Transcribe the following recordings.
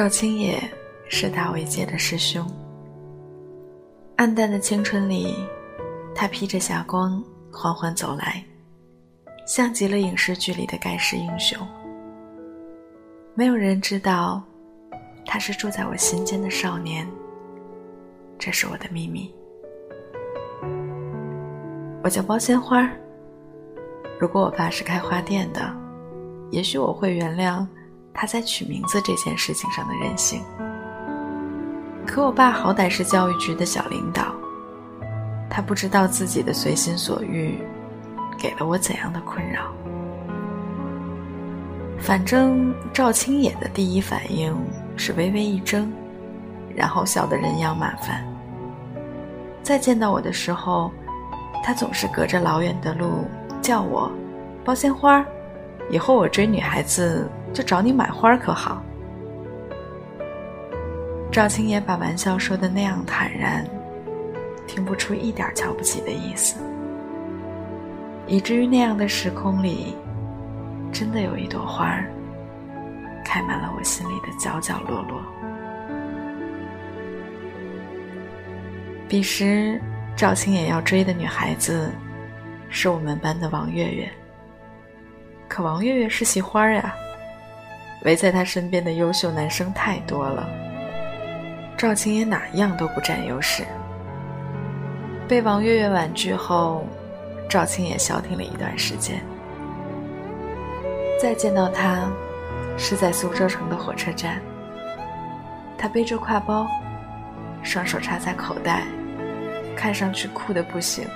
赵青野是大卫界的师兄。暗淡的青春里，他披着霞光缓缓走来，像极了影视剧里的盖世英雄。没有人知道，他是住在我心间的少年。这是我的秘密。我叫包鲜花。如果我爸是开花店的，也许我会原谅他在取名字这件事情上的任性。可我爸好歹是教育局的小领导，他不知道自己的随心所欲给了我怎样的困扰。反正赵青野的第一反应是微微一怔，然后笑得人仰马翻。再见到我的时候，他总是隔着老远的路叫我“包鲜花”，以后我追女孩子就找你买花可好？赵青野把玩笑说的那样坦然，听不出一点瞧不起的意思，以至于那样的时空里，真的有一朵花儿，开满了我心里的角角落落。彼时，赵青野要追的女孩子，是我们班的王月月。可王月月是系花呀，围在她身边的优秀男生太多了。赵青野哪样都不占优势。被王月月婉拒后，赵青野消停了一段时间。再见到他，是在苏州城的火车站。他背着挎包，双手插在口袋，看上去酷的不行。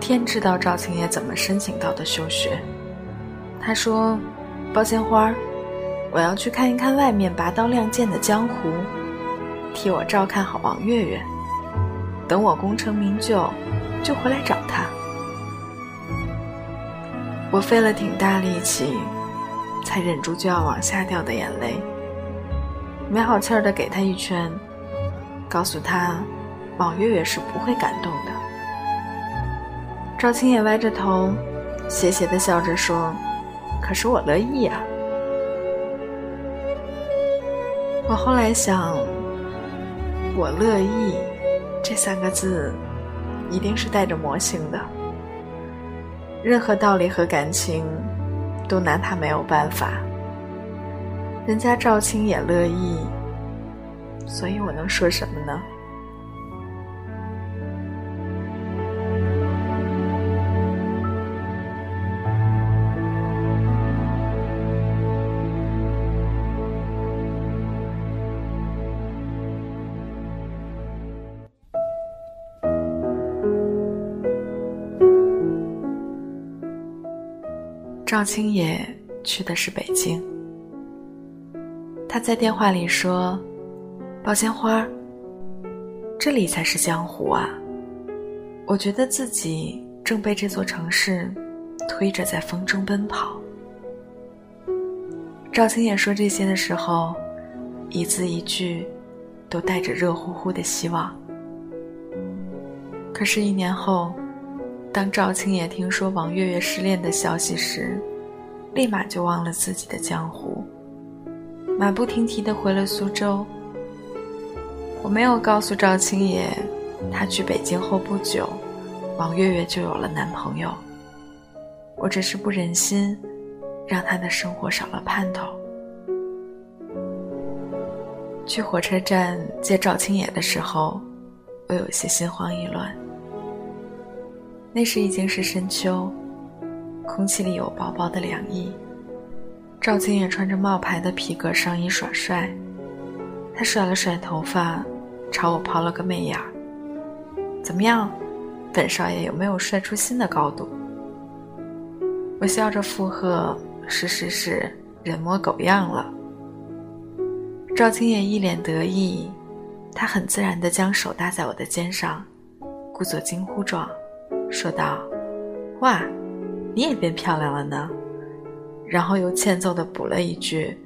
天知道赵青野怎么申请到的休学。他说：“包鲜花。”我要去看一看外面拔刀亮剑的江湖，替我照看好王月月。等我功成名就，就回来找他。我费了挺大力气，才忍住就要往下掉的眼泪，没好气儿的给他一拳，告诉他，王月月是不会感动的。赵青也歪着头，斜斜的笑着说：“可是我乐意啊。”我后来想，“我乐意”这三个字，一定是带着魔性的。任何道理和感情，都拿他没有办法。人家赵青也乐意，所以我能说什么呢？赵青野去的是北京。他在电话里说：“抱鲜花，这里才是江湖啊！我觉得自己正被这座城市推着在风中奔跑。”赵青野说这些的时候，一字一句都带着热乎乎的希望。可是，一年后。当赵青也听说王月月失恋的消息时，立马就忘了自己的江湖，马不停蹄地回了苏州。我没有告诉赵青野，他去北京后不久，王月月就有了男朋友。我只是不忍心，让他的生活少了盼头。去火车站接赵青野的时候，我有些心慌意乱。那时已经是深秋，空气里有薄薄的凉意。赵青也穿着冒牌的皮革上衣耍帅，他甩了甩头发，朝我抛了个媚眼儿：“怎么样，本少爷有没有帅出新的高度？”我笑着附和：“是是是，人模狗样了。”赵青也一脸得意，他很自然地将手搭在我的肩上，故作惊呼状。说道：“哇，你也变漂亮了呢。”然后又欠揍的补了一句：“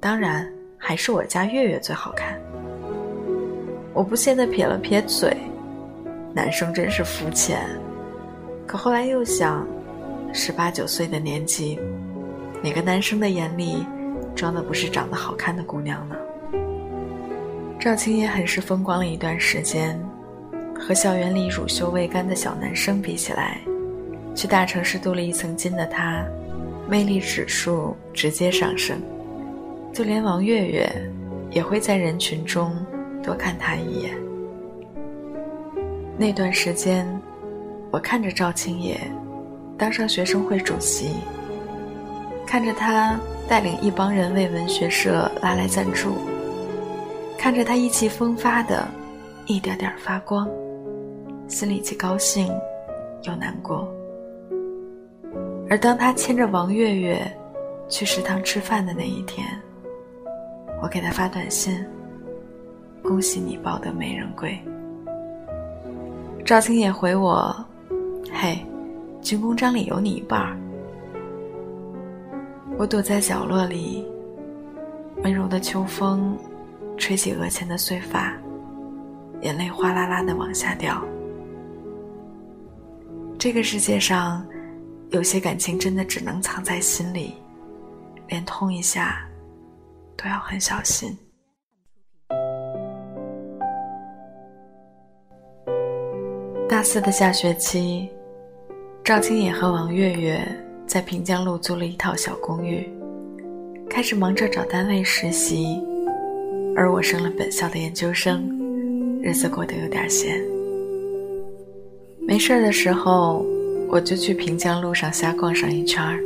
当然，还是我家月月最好看。”我不屑的撇了撇嘴，男生真是肤浅。可后来又想，十八九岁的年纪，哪个男生的眼里装的不是长得好看的姑娘呢。赵青也很是风光了一段时间，和校园里乳臭未干的小男生比起来，去大城市镀了一层金的他，魅力指数直接上升。就连王月月，也会在人群中多看他一眼。那段时间，我看着赵青野当上学生会主席，看着他带领一帮人为文学社拉来赞助，看着他意气风发的一点点发光，心里既高兴又难过。而当他牵着王月月去食堂吃饭的那一天，我给他发短信：“恭喜你抱得美人归。”赵青也回我：“嘿，军功章里有你一半。”我躲在角落里，温柔的秋风吹起额前的碎发，眼泪哗啦啦的往下掉。这个世界上，有些感情真的只能藏在心里，连痛一下。都要很小心。大四的下学期，赵青野和王月月在平江路租了一套小公寓，开始忙着找单位实习。而我升了本校的研究生，日子过得有点闲。没事儿的时候，我就去平江路上瞎逛上一圈儿，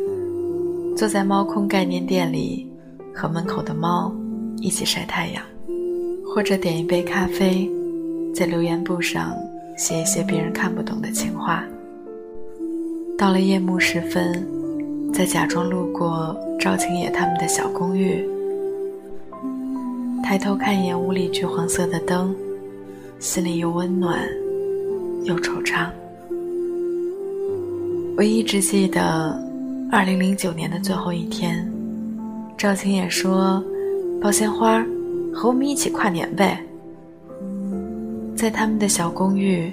坐在猫空概念店里。和门口的猫一起晒太阳，或者点一杯咖啡，在留言簿上写一些别人看不懂的情话。到了夜幕时分，再假装路过赵青野他们的小公寓，抬头看一眼屋里橘黄色的灯，心里又温暖又惆怅。我一直记得，二零零九年的最后一天。赵青也说：“抱鲜花，和我们一起跨年呗。”在他们的小公寓，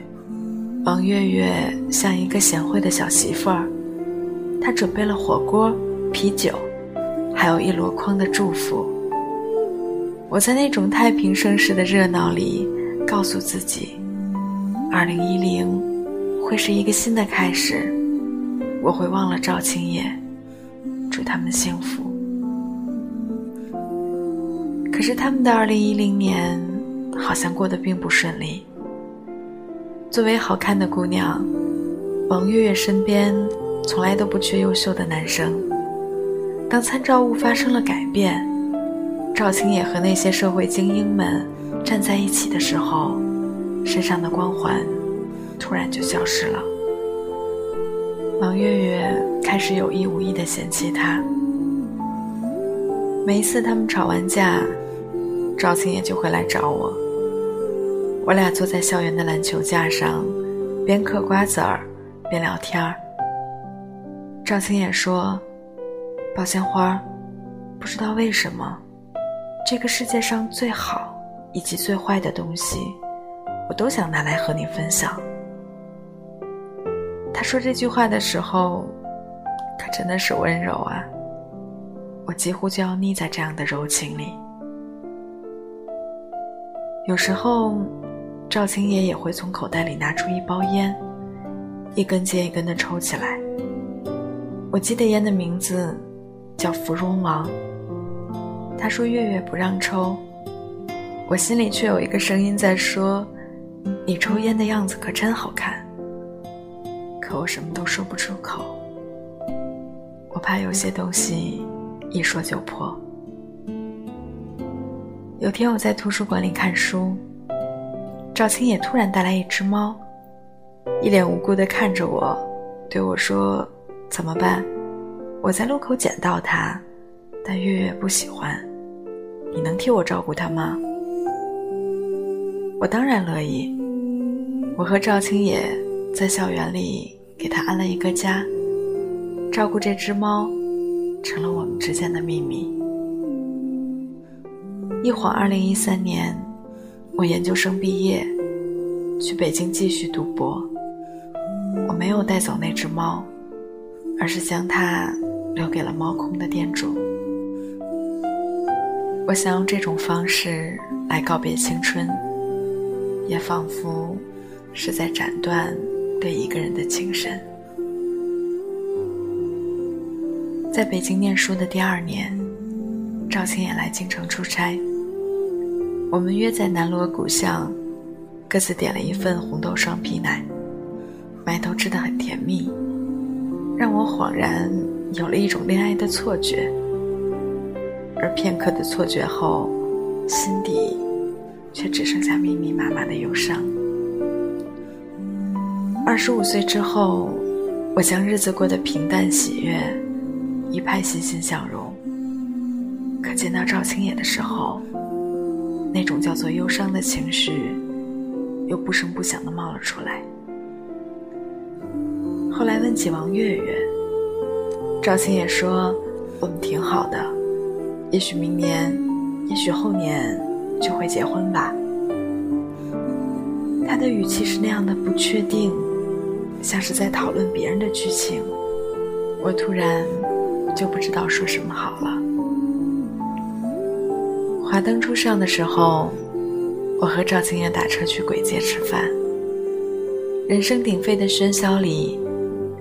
王月月像一个贤惠的小媳妇儿，她准备了火锅、啤酒，还有一箩筐的祝福。我在那种太平盛世的热闹里，告诉自己，二零一零会是一个新的开始，我会忘了赵青叶，祝他们幸福。可是他们的二零一零年好像过得并不顺利。作为好看的姑娘，王月月身边从来都不缺优秀的男生。当参照物发生了改变，赵青野和那些社会精英们站在一起的时候，身上的光环突然就消失了。王月月开始有意无意的嫌弃他。每一次他们吵完架。赵青野就会来找我，我俩坐在校园的篮球架上，边嗑瓜子儿边聊天儿。赵青野说：“抱鲜花，不知道为什么，这个世界上最好以及最坏的东西，我都想拿来和你分享。”他说这句话的时候，可真的是温柔啊，我几乎就要溺在这样的柔情里。有时候，赵青野也会从口袋里拿出一包烟，一根接一根的抽起来。我记得烟的名字叫芙蓉王。他说月月不让抽，我心里却有一个声音在说：“你抽烟的样子可真好看。”可我什么都说不出口，我怕有些东西一说就破。有天我在图书馆里看书，赵青野突然带来一只猫，一脸无辜的看着我，对我说：“怎么办？我在路口捡到它，但月月不喜欢，你能替我照顾它吗？”我当然乐意。我和赵青野在校园里给它安了一个家，照顾这只猫，成了我们之间的秘密。一晃，二零一三年，我研究生毕业，去北京继续读博。我没有带走那只猫，而是将它留给了猫空的店主。我想用这种方式来告别青春，也仿佛是在斩断对一个人的情深。在北京念书的第二年，赵青也来京城出差。我们约在南锣鼓巷，各自点了一份红豆双皮奶，埋头吃的很甜蜜，让我恍然有了一种恋爱的错觉。而片刻的错觉后，心底却只剩下密密麻麻的忧伤。二十五岁之后，我将日子过得平淡喜悦，一派欣欣向荣。可见到赵青野的时候，那种叫做忧伤的情绪，又不声不响的冒了出来。后来问起王月月，赵青野说我们挺好的，也许明年，也许后年就会结婚吧。他的语气是那样的不确定，像是在讨论别人的剧情。我突然就不知道说什么好了。华灯初上的时候，我和赵青叶打车去簋街吃饭。人声鼎沸的喧嚣里，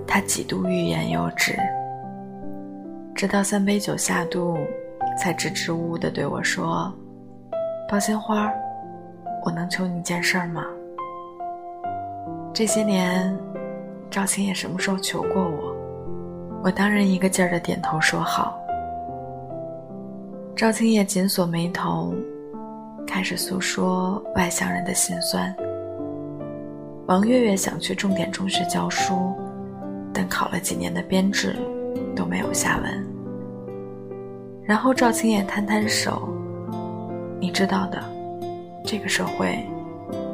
他几度欲言又止，直到三杯酒下肚，才支支吾吾地对我说：“包鲜花，我能求你一件事儿吗？”这些年，赵青叶什么时候求过我？我当然一个劲儿的点头说好。赵青叶紧锁眉头，开始诉说外乡人的心酸。王月月想去重点中学教书，但考了几年的编制都没有下文。然后赵青叶摊摊手：“你知道的，这个社会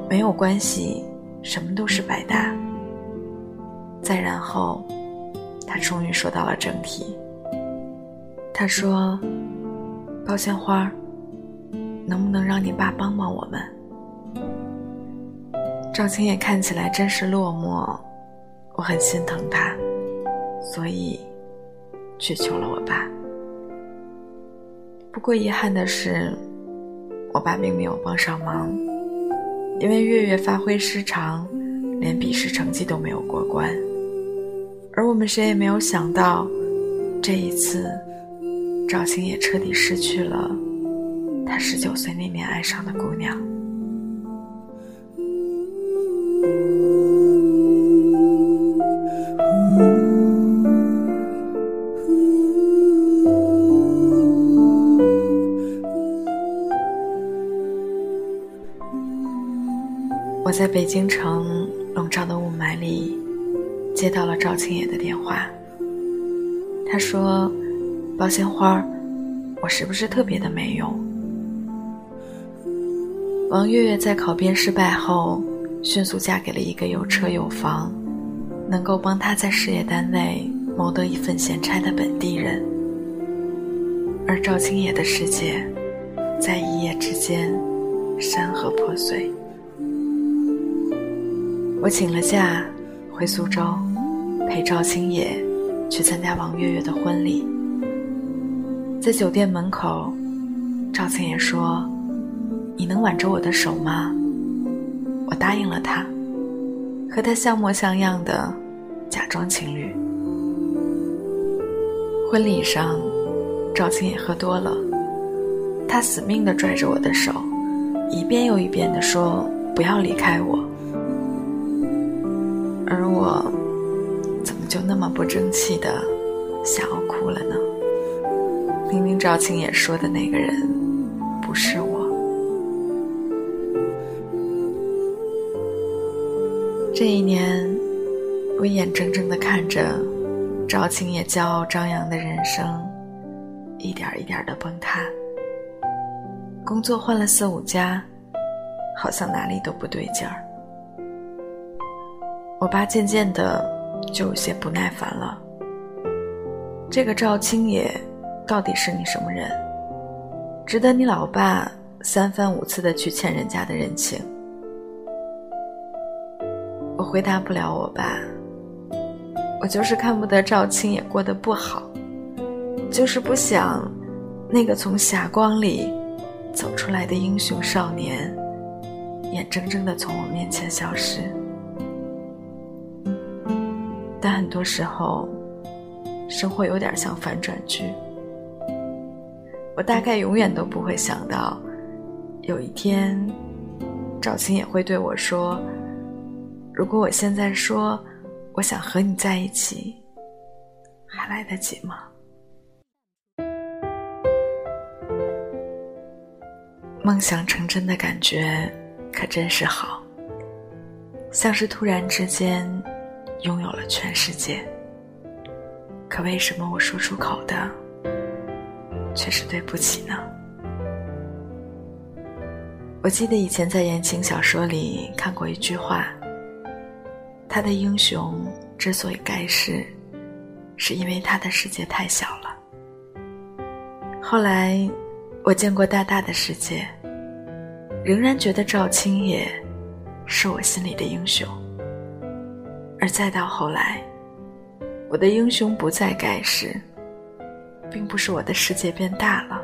没有关系，什么都是白搭。”再然后，他终于说到了正题。他说。包鲜花儿，能不能让你爸帮帮我们？赵青也看起来真是落寞，我很心疼他，所以去求了我爸。不过遗憾的是，我爸并没有帮上忙，因为月月发挥失常，连笔试成绩都没有过关。而我们谁也没有想到，这一次。赵青也彻底失去了他十九岁那年爱上的姑娘。我在北京城笼罩的雾霾里，接到了赵青野的电话。他说。包鲜花，我是不是特别的没用？王月月在考编失败后，迅速嫁给了一个有车有房，能够帮她在事业单位谋得一份闲差的本地人。而赵青野的世界，在一夜之间山河破碎。我请了假，回苏州，陪赵青野去参加王月月的婚礼。在酒店门口，赵青野说：“你能挽着我的手吗？”我答应了他，和他像模像样的假装情侣。婚礼上，赵青野喝多了，他死命地拽着我的手，一遍又一遍地说：“不要离开我。”我，怎么就那么不争气的想要哭了呢？明明赵青也说的那个人不是我。这一年，我眼睁睁的看着赵青也骄傲张扬的人生一点一点的崩塌。工作换了四五家，好像哪里都不对劲儿。我爸渐渐的就有些不耐烦了。这个赵青野。到底是你什么人，值得你老爸三番五次的去欠人家的人情？我回答不了我爸，我就是看不得赵青野过得不好，就是不想那个从霞光里走出来的英雄少年，眼睁睁的从我面前消失。但很多时候，生活有点像反转剧。我大概永远都不会想到，有一天，赵青也会对我说：“如果我现在说我想和你在一起，还来得及吗？”梦想成真的感觉可真是好，像是突然之间。拥有了全世界，可为什么我说出口的却是对不起呢？我记得以前在言情小说里看过一句话：他的英雄之所以盖世，是因为他的世界太小了。后来我见过大大的世界，仍然觉得赵青野是我心里的英雄。而再到后来，我的英雄不再盖世，并不是我的世界变大了，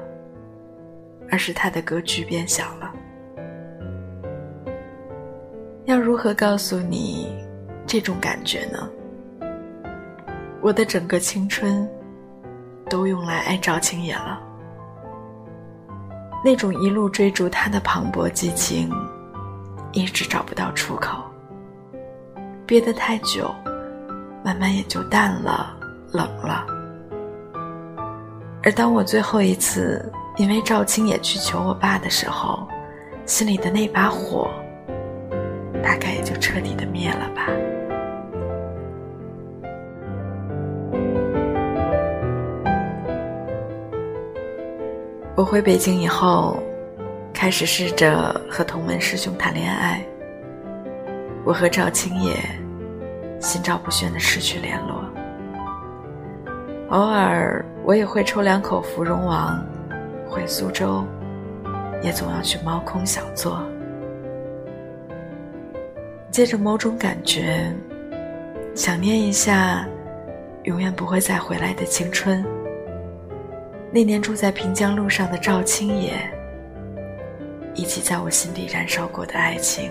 而是他的格局变小了。要如何告诉你这种感觉呢？我的整个青春都用来爱赵青野了，那种一路追逐他的磅礴激情，一直找不到出口。憋得太久，慢慢也就淡了，冷了。而当我最后一次因为赵青野去求我爸的时候，心里的那把火，大概也就彻底的灭了吧。我回北京以后，开始试着和同门师兄谈恋爱。我和赵青野心照不宣的失去联络，偶尔我也会抽两口芙蓉王，回苏州，也总要去猫空小坐，借着某种感觉，想念一下永远不会再回来的青春，那年住在平江路上的赵青野，以及在我心底燃烧过的爱情。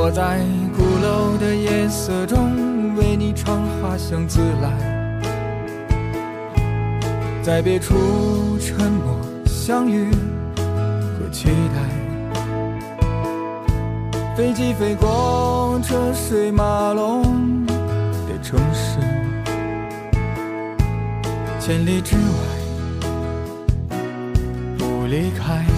我在鼓楼的夜色中为你唱花香自来，在别处沉默相遇和期待。飞机飞过车水马龙的城市，千里之外不离开。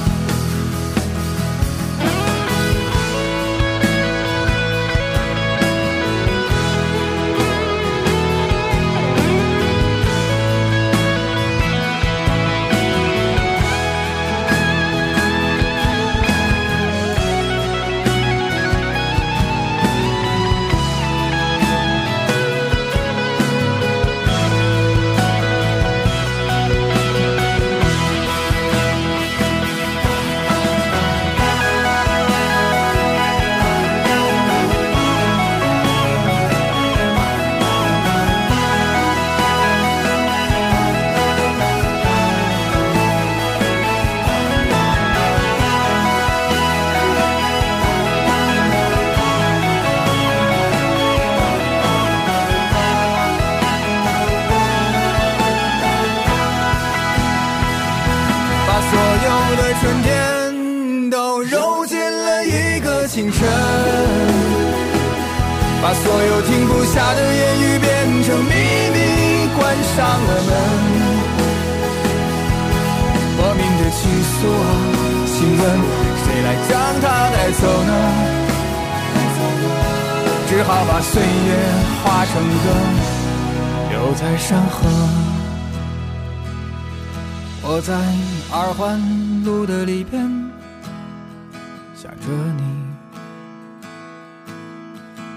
所有停不下的言语变成秘密，关上了门。莫名的倾诉啊，请问谁来将它带走呢？只好把岁月化成歌，留在山河。我在二环路的里边想着你，